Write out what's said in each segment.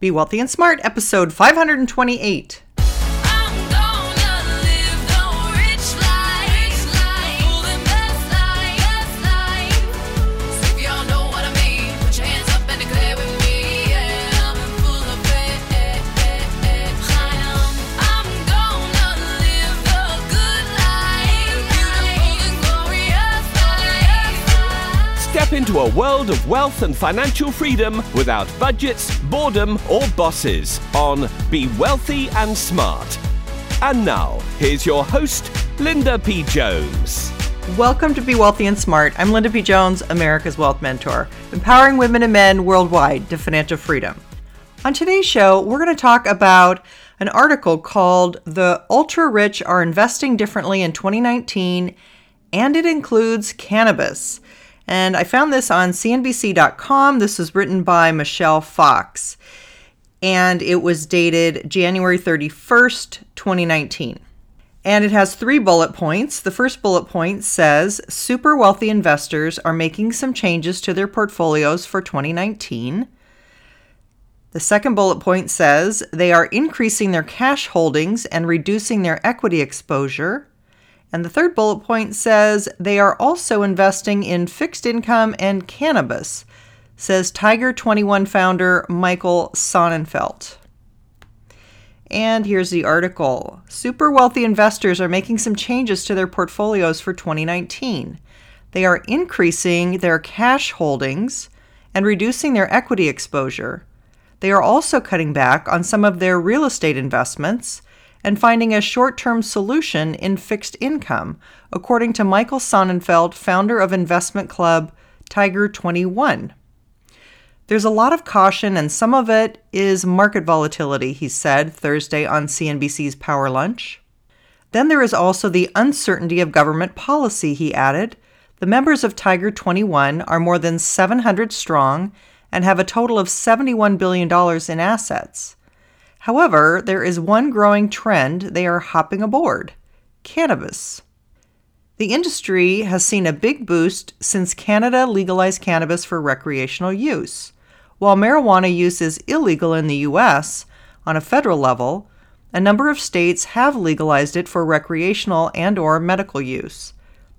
Be Wealthy and Smart, episode 528. Step into a world of wealth and financial freedom without budgets, boredom, or bosses on Be Wealthy and Smart. And now, here's your host, Linda P. Jones. Welcome to Be Wealthy and Smart. I'm Linda P. Jones, America's Wealth Mentor, empowering women and men worldwide to financial freedom. On today's show, we're going to talk about an article called The Ultra Rich Are Investing Differently in 2019, and it includes cannabis. And I found this on CNBC.com. This was written by Michelle Fox, and it was dated January 31st, 2019. And it has three bullet points. The first bullet point says super wealthy investors are making some changes to their portfolios for 2019. The second bullet point says they are increasing their cash holdings and reducing their equity exposure. And the third bullet point says they are also investing in fixed income and cannabis, says Tiger 21 founder Michael Sonnenfeldt. And here's the article Super wealthy investors are making some changes to their portfolios for 2019. They are increasing their cash holdings and reducing their equity exposure. They are also cutting back on some of their real estate investments and finding a short term solution in fixed income, according to Michael Sonnenfeldt, founder of investment club Tiger 21. There's a lot of caution, and some of it is market volatility, he said Thursday on CNBC's Power Lunch. Then there is also the uncertainty of government policy, he added. The members of Tiger 21 are more than 700 strong and have a total of $71 billion in assets. However, there is one growing trend they are hopping aboard cannabis. The industry has seen a big boost since Canada legalized cannabis for recreational use. While marijuana use is illegal in the US on a federal level, a number of states have legalized it for recreational and or medical use.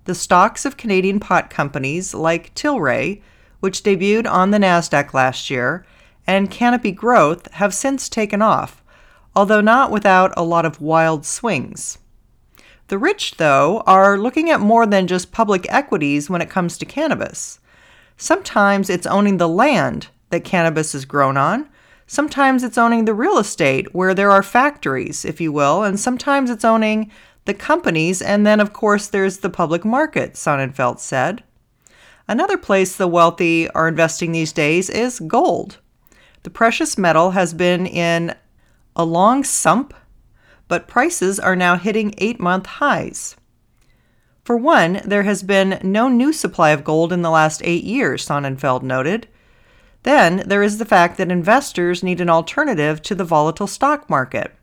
The stocks of Canadian pot companies like Tilray, which debuted on the Nasdaq last year, and Canopy Growth have since taken off, although not without a lot of wild swings. The rich, though, are looking at more than just public equities when it comes to cannabis. Sometimes it's owning the land that cannabis is grown on. Sometimes it's owning the real estate where there are factories, if you will, and sometimes it's owning the companies, and then, of course, there's the public market, Sonnenfeldt said. Another place the wealthy are investing these days is gold. The precious metal has been in a long sump, but prices are now hitting eight month highs. For one, there has been no new supply of gold in the last eight years, Sonnenfeldt noted. Then there is the fact that investors need an alternative to the volatile stock market.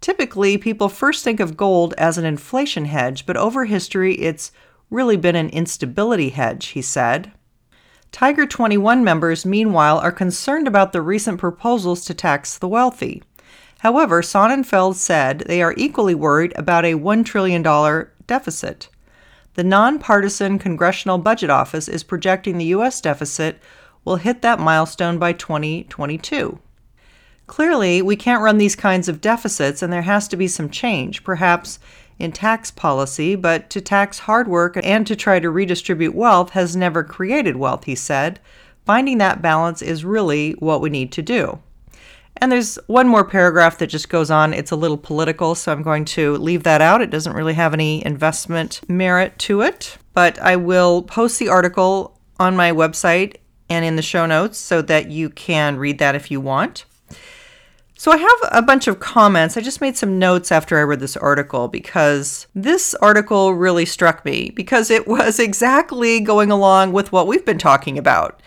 Typically, people first think of gold as an inflation hedge, but over history, it's really been an instability hedge, he said. Tiger 21 members, meanwhile, are concerned about the recent proposals to tax the wealthy. However, Sonnenfeldt said they are equally worried about a $1 trillion deficit. The nonpartisan Congressional Budget Office is projecting the U.S. deficit will hit that milestone by 2022. Clearly, we can't run these kinds of deficits, and there has to be some change, perhaps in tax policy, but to tax hard work and to try to redistribute wealth has never created wealth, he said. Finding that balance is really what we need to do. And there's one more paragraph that just goes on. It's a little political, so I'm going to leave that out. It doesn't really have any investment merit to it, but I will post the article on my website and in the show notes so that you can read that if you want. So I have a bunch of comments. I just made some notes after I read this article because this article really struck me because it was exactly going along with what we've been talking about.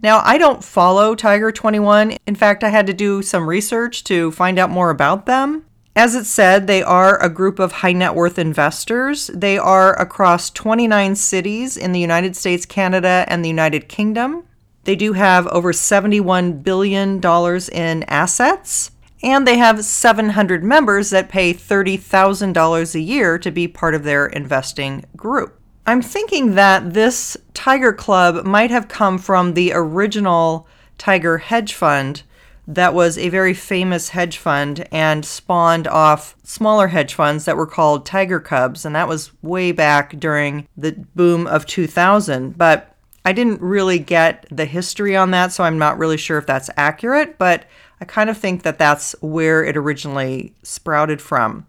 Now, I don't follow Tiger 21. In fact, I had to do some research to find out more about them. As it said, they are a group of high net worth investors. They are across 29 cities in the United States, Canada, and the United Kingdom. They do have over $71 billion in assets, and they have 700 members that pay $30,000 a year to be part of their investing group. I'm thinking that this Tiger Club might have come from the original Tiger Hedge Fund that was a very famous hedge fund and spawned off smaller hedge funds that were called Tiger Cubs. And that was way back during the boom of 2000. But I didn't really get the history on that, so I'm not really sure if that's accurate. But I kind of think that that's where it originally sprouted from.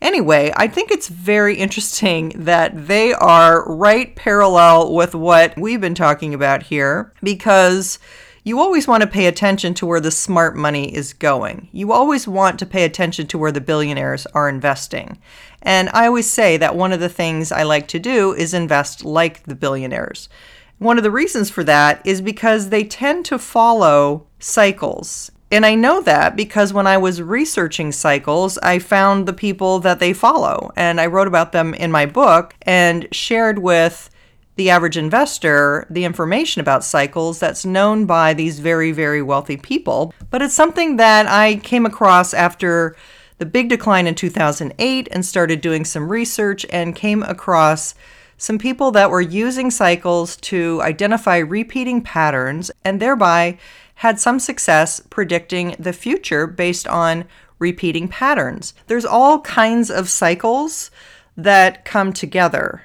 Anyway, I think it's very interesting that they are right parallel with what we've been talking about here because you always want to pay attention to where the smart money is going. You always want to pay attention to where the billionaires are investing. And I always say that one of the things I like to do is invest like the billionaires. One of the reasons for that is because they tend to follow cycles. And I know that because when I was researching cycles, I found the people that they follow. And I wrote about them in my book and shared with the average investor the information about cycles that's known by these very, very wealthy people. But it's something that I came across after the big decline in 2008 and started doing some research and came across some people that were using cycles to identify repeating patterns and thereby had some success predicting the future based on repeating patterns. There's all kinds of cycles that come together.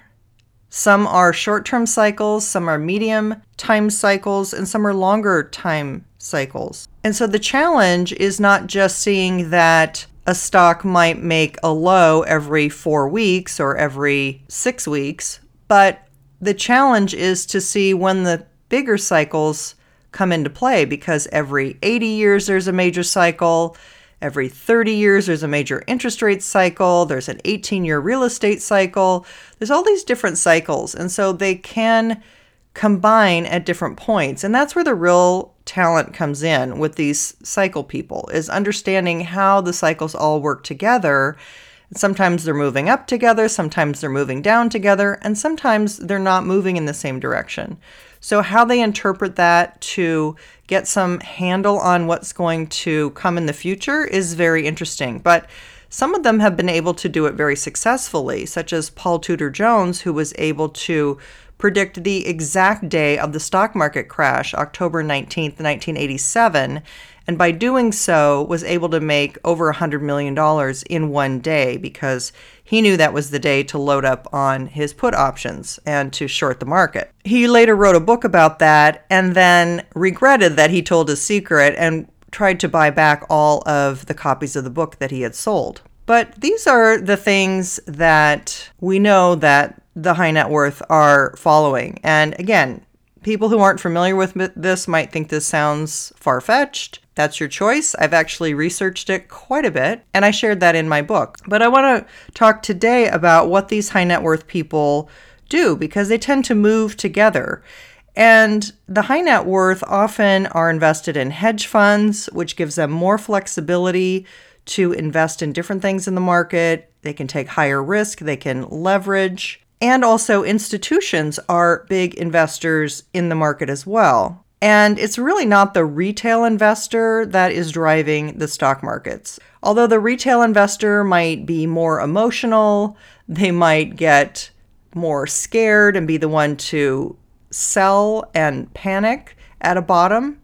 Some are short term cycles, some are medium time cycles, and some are longer time cycles. And so the challenge is not just seeing that a stock might make a low every four weeks or every six weeks, but the challenge is to see when the bigger cycles come into play because every 80 years there's a major cycle. Every 30 years, there's a major interest rate cycle, there's an 18 year real estate cycle. There's all these different cycles. And so they can combine at different points. And that's where the real talent comes in with these cycle people is understanding how the cycles all work together. Sometimes they're moving up together, sometimes they're moving down together, and sometimes they're not moving in the same direction. So, how they interpret that to get some handle on what's going to come in the future is very interesting. But some of them have been able to do it very successfully, such as Paul Tudor Jones, who was able to predict the exact day of the stock market crash, October 19th, 1987, and by doing so was able to make over $100 million in one day because he knew that was the day to load up on his put options and to short the market. He later wrote a book about that and then regretted that he told his secret and tried to buy back all of the copies of the book that he had sold. But these are the things that we know that the high net worth are following. And again, people who aren't familiar with this might think this sounds far fetched. That's your choice. I've actually researched it quite a bit, and I shared that in my book. But I want to talk today about what these high net worth people do because they tend to move together. And the high net worth often are invested in hedge funds, which gives them more flexibility to invest in different things in the market. They can take higher risk, they can leverage. And also, institutions are big investors in the market as well. And it's really not the retail investor that is driving the stock markets. Although the retail investor might be more emotional, they might get more scared and be the one to sell and panic at a bottom,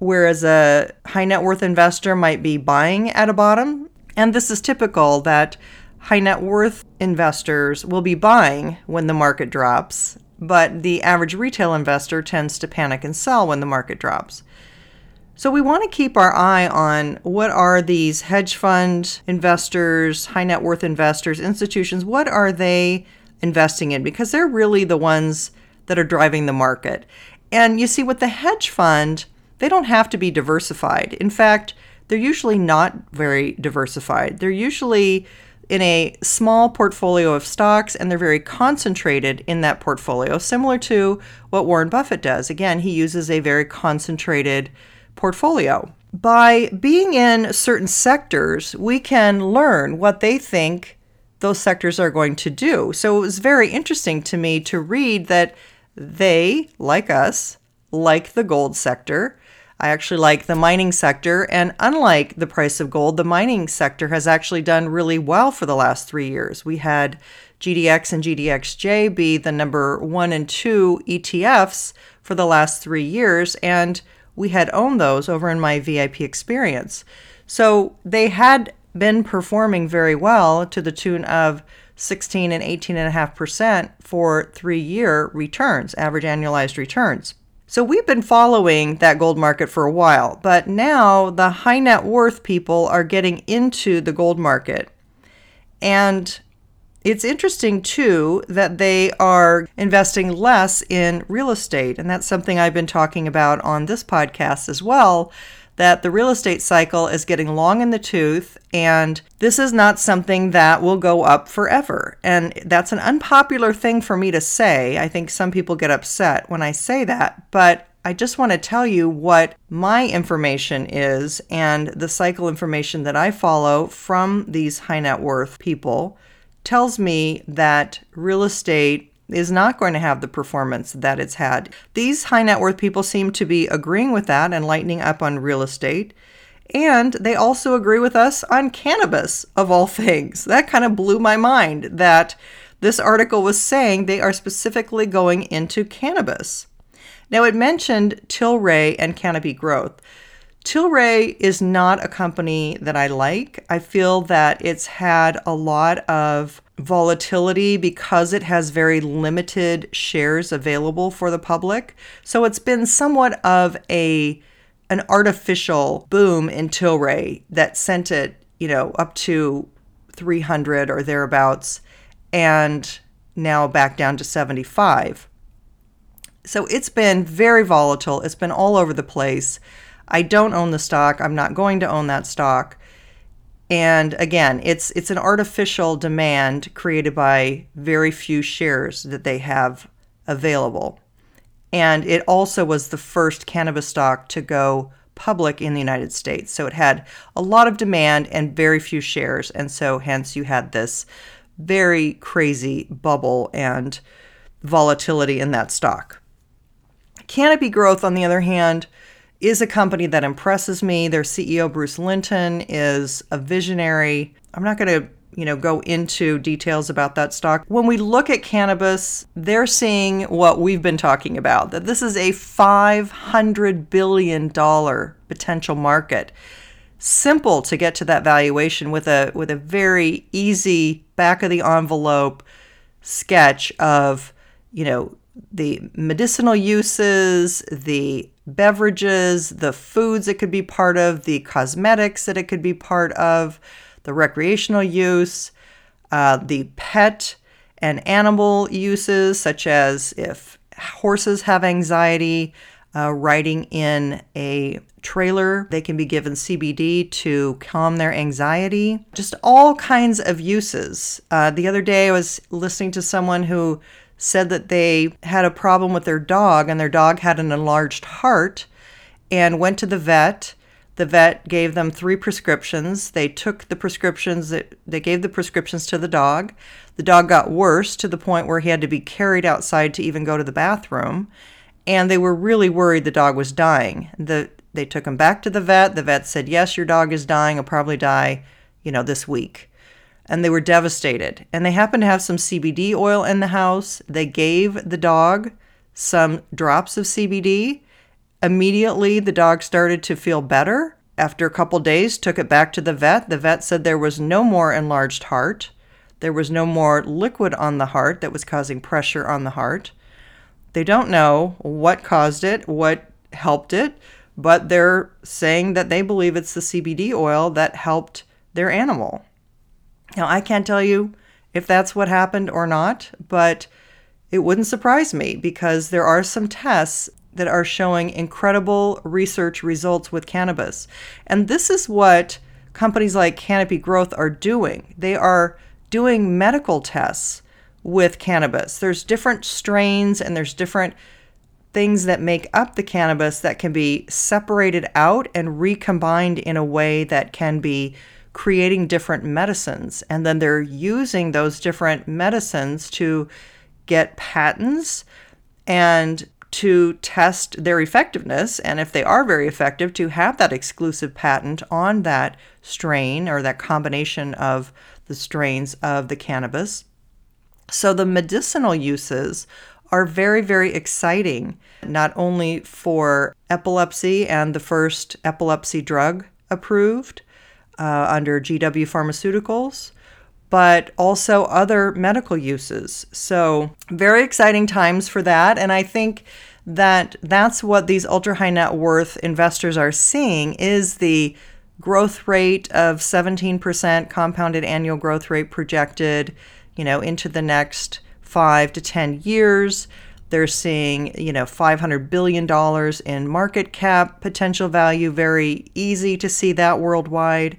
whereas a high net worth investor might be buying at a bottom. And this is typical that high net worth investors will be buying when the market drops but the average retail investor tends to panic and sell when the market drops. So we want to keep our eye on what are these hedge fund investors, high net worth investors, institutions, what are they investing in? Because they're really the ones that are driving the market. And you see, with the hedge fund, they don't have to be diversified. In fact, they're usually not very diversified. They're usually in a small portfolio of stocks and they're very concentrated in that portfolio, similar to what Warren Buffett does. Again, he uses a very concentrated portfolio. By being in certain sectors, we can learn what they think those sectors are going to do. So it was very interesting to me to read that they, like us, like the gold sector. I actually like the mining sector. And unlike the price of gold, the mining sector has actually done really well for the last three years. We had GDX and GDXJ be the number one and two ETFs for the last three years. And we had owned those over in my VIP experience. So they had been performing very well to the tune of 16 and 18.5% for three year returns, average annualized returns. So we've been following that gold market for a while, but now the high net worth people are getting into the gold market. And it's interesting too that they are investing less in real estate. And that's something I've been talking about on this podcast as well that the real estate cycle is getting long in the tooth and this is not something that will go up forever. And that's an unpopular thing for me to say. I think some people get upset when I say that, but I just want to tell you what my information is and the cycle information that I follow from these high net worth people tells me that real estate is not going to have the performance that it's had. These high net worth people seem to be agreeing with that and lightening up on real estate. And they also agree with us on cannabis, of all things. That kind of blew my mind that this article was saying they are specifically going into cannabis. Now, it mentioned Tilray and Canopy Growth. Tilray is not a company that I like. I feel that it's had a lot of volatility because it has very limited shares available for the public. So it's been somewhat of a an artificial boom in Tilray that sent it, you know, up to 300 or thereabouts and now back down to 75. So it's been very volatile. It's been all over the place. I don't own the stock. I'm not going to own that stock. And again, it's it's an artificial demand created by very few shares that they have available. And it also was the first cannabis stock to go public in the United States. So it had a lot of demand and very few shares. And so hence you had this very crazy bubble and volatility in that stock. Canopy Growth, on the other hand, is a company that impresses me. Their CEO, Bruce Linton, is a visionary. I'm not going to you know go into details about that stock when we look at cannabis they're seeing what we've been talking about that this is a 500 billion dollar potential market simple to get to that valuation with a with a very easy back of the envelope sketch of you know the medicinal uses the beverages, the foods it could be part of, the cosmetics that it could be part of, the recreational use, uh, the pet and animal uses, such as if horses have anxiety, uh, riding in a trailer, they can be given CBD to calm their anxiety. Just all kinds of uses. Uh, the other day, I was listening to someone who said that they had a problem with their dog and their dog had an enlarged heart and went to the vet. The vet gave them three prescriptions. They took the prescriptions that they gave the prescriptions to the dog. The dog got worse to the point where he had to be carried outside to even go to the bathroom. And they were really worried the dog was dying. The they took him back to the vet. The vet said, "Yes, your dog is dying. He'll probably die, you know, this week." And they were devastated. And they happened to have some CBD oil in the house. They gave the dog some drops of CBD. Immediately, the dog started to feel better. After a couple days, took it back to the vet. The vet said there was no more enlarged heart. There was no more liquid on the heart that was causing pressure on the heart. They don't know what caused it, what helped it, but they're saying that they believe it's the CBD oil that helped their animal. Now, I can't tell you if that's what happened or not, but it wouldn't surprise me because there are some tests that are showing incredible research results with cannabis. And this is what companies like Canopy Growth are doing. They are doing medical tests with cannabis. There's different strains and there's different things that make up the cannabis that can be separated out and recombined in a way that can be creating different medicines. And then they're using those different medicines to get patents and to test their effectiveness. And if they are very effective, to have that exclusive patent on that strain or that combination of the strains of the cannabis. So the medicinal uses are very, very exciting, not only for epilepsy and the first epilepsy drug approved uh, under GW Pharmaceuticals, but also other medical uses. So, very exciting times for that. And I think that that's what these ultra high net worth investors are seeing is the growth rate of 17% compounded annual growth rate projected, you know, into the next 5 to 10 years. They're seeing, you know, $500 billion in market cap potential value, very easy to see that worldwide.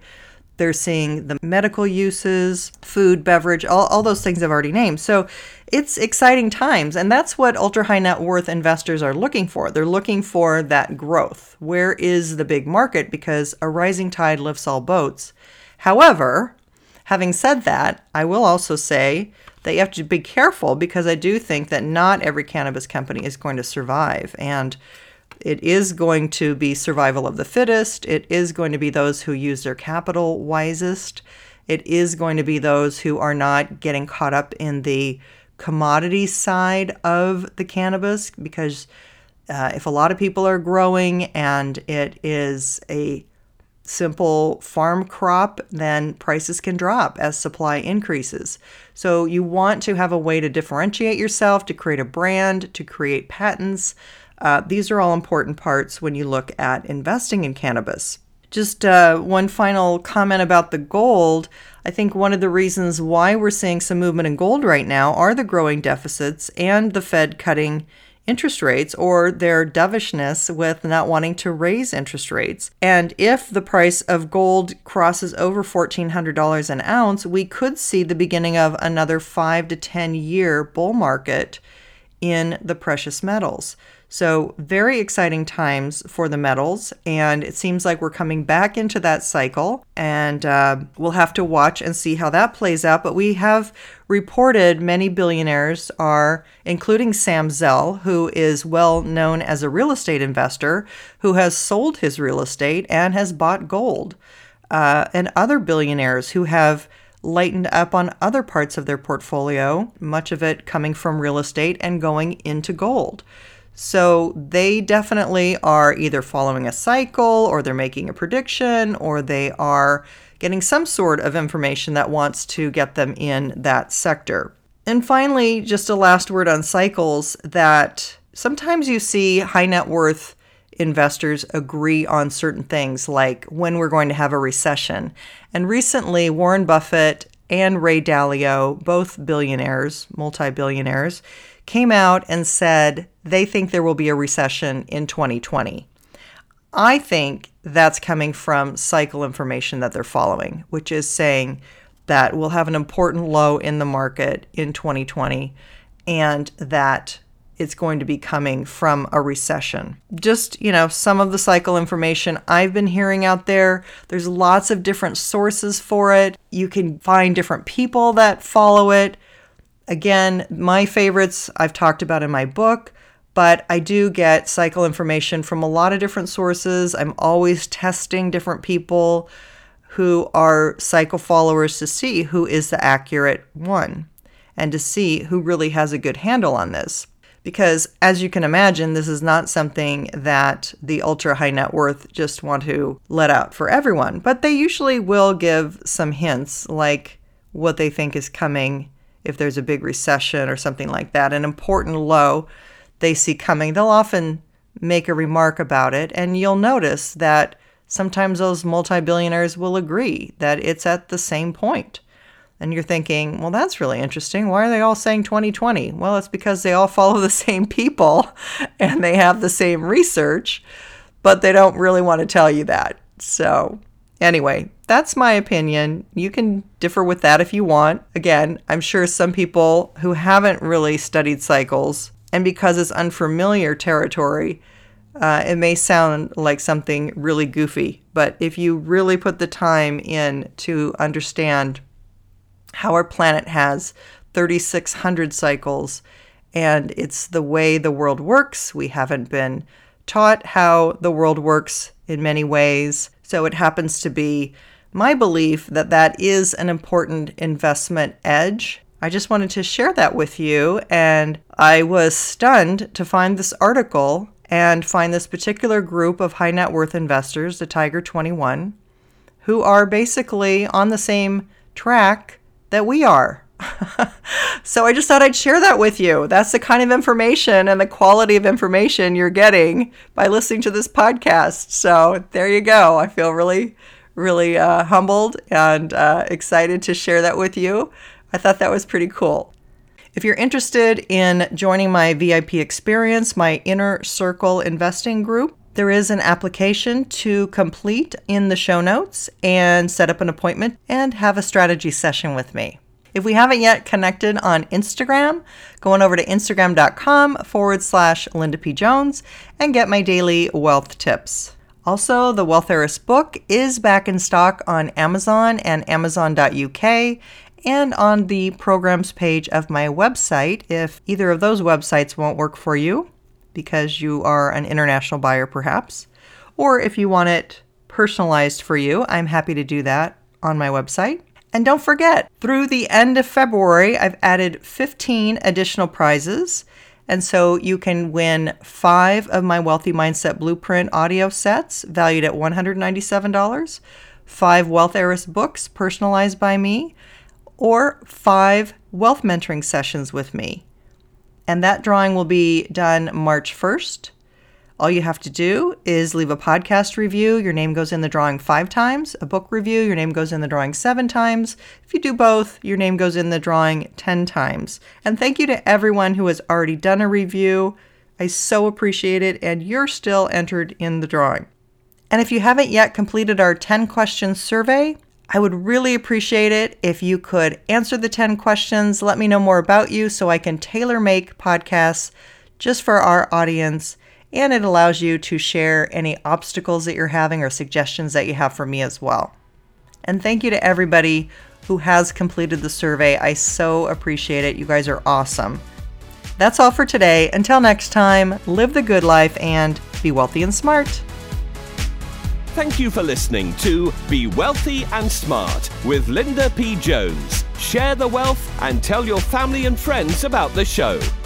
They're seeing the medical uses, food, beverage, all, all those things I've already named. So it's exciting times. And that's what ultra high net worth investors are looking for. They're looking for that growth. Where is the big market? Because a rising tide lifts all boats. However, having said that, I will also say that you have to be careful because I do think that not every cannabis company is going to survive. And it is going to be survival of the fittest. It is going to be those who use their capital wisest. It is going to be those who are not getting caught up in the commodity side of the cannabis because uh, if a lot of people are growing and it is a simple farm crop, then prices can drop as supply increases. So you want to have a way to differentiate yourself, to create a brand, to create patents. Uh, these are all important parts when you look at investing in cannabis. Just uh, one final comment about the gold. I think one of the reasons why we're seeing some movement in gold right now are the growing deficits and the Fed cutting interest rates or their dovishness with not wanting to raise interest rates. And if the price of gold crosses over $1,400 an ounce, we could see the beginning of another five to 10 year bull market in the precious metals. So, very exciting times for the metals, and it seems like we're coming back into that cycle. And uh, we'll have to watch and see how that plays out. But we have reported many billionaires are, including Sam Zell, who is well known as a real estate investor, who has sold his real estate and has bought gold, uh, and other billionaires who have lightened up on other parts of their portfolio, much of it coming from real estate and going into gold. So they definitely are either following a cycle or they're making a prediction or they are getting some sort of information that wants to get them in that sector. And finally, just a last word on cycles that sometimes you see high net worth investors agree on certain things, like when we're going to have a recession. And recently, Warren Buffett and Ray Dalio, both billionaires, multi billionaires, came out and said they think there will be a recession in 2020. I think that's coming from cycle information that they're following, which is saying that we'll have an important low in the market in 2020 and that it's going to be coming from a recession. Just, you know, some of the cycle information I've been hearing out there. There's lots of different sources for it. You can find different people that follow it. Again, my favorites I've talked about in my book, but I do get cycle information from a lot of different sources. I'm always testing different people who are cycle followers to see who is the accurate one and to see who really has a good handle on this. Because as you can imagine, this is not something that the ultra high net worth just want to let out for everyone, but they usually will give some hints like what they think is coming if there's a big recession or something like that, an important low they see coming, they'll often make a remark about it. And you'll notice that sometimes those multi billionaires will agree that it's at the same point. And you're thinking, well, that's really interesting. Why are they all saying 2020? Well, it's because they all follow the same people and they have the same research, but they don't really want to tell you that. So, Anyway, that's my opinion. You can differ with that if you want. Again, I'm sure some people who haven't really studied cycles, and because it's unfamiliar territory, uh, it may sound like something really goofy. But if you really put the time in to understand how our planet has 3,600 cycles and it's the way the world works. We haven't been taught how the world works in many ways. So it happens to be my belief that that is an important investment edge. I just wanted to share that with you, and I was stunned to find this article and find this particular group of high net worth investors, the Tiger 21, who are basically on the same track that we are. so I just thought I'd share that with you. That's the kind of information and the quality of information you're getting by listening to this podcast. So there you go. I feel really, really uh, humbled and uh, excited to share that with you. I thought that was pretty cool. If you're interested in joining my VIP experience, my inner circle investing group, there is an application to complete in the show notes and set up an appointment and have a strategy session with me. If we haven't yet connected on Instagram, go on over to instagram.com forward slash Linda P. Jones and get my daily wealth tips. Also, the Wealth Heiress book is back in stock on Amazon and Amazon.uk and on the programs page of my website if either of those websites won't work for you because you are an international buyer, perhaps. Or if you want it personalized for you, I'm happy to do that on my website. And don't forget, through the end of February, I've added 15 additional prizes. And so you can win five of my Wealthy Mindset Blueprint audio sets valued at $197, five Wealth Heiress books personalized by me, or five wealth mentoring sessions with me. And that drawing will be done March 1st. All you have to do is leave a podcast review. Your name goes in the drawing five times. A book review, your name goes in the drawing seven times. If you do both, your name goes in the drawing 10 times. And thank you to everyone who has already done a review. I so appreciate it, and you're still entered in the drawing. And if you haven't yet completed our 10 question survey, I would really appreciate it if you could answer the 10 questions, let me know more about you so I can tailor make podcasts just for our audience and it allows you to share any obstacles that you're having or suggestions that you have for me as well. And thank you to everybody who has completed the survey. I so appreciate it. You guys are awesome. That's all for today. Until next time, live the good life and be wealthy and smart. Thank you for listening to Be Wealthy and Smart with Linda P. Jones. Share the wealth and tell your family and friends about the show.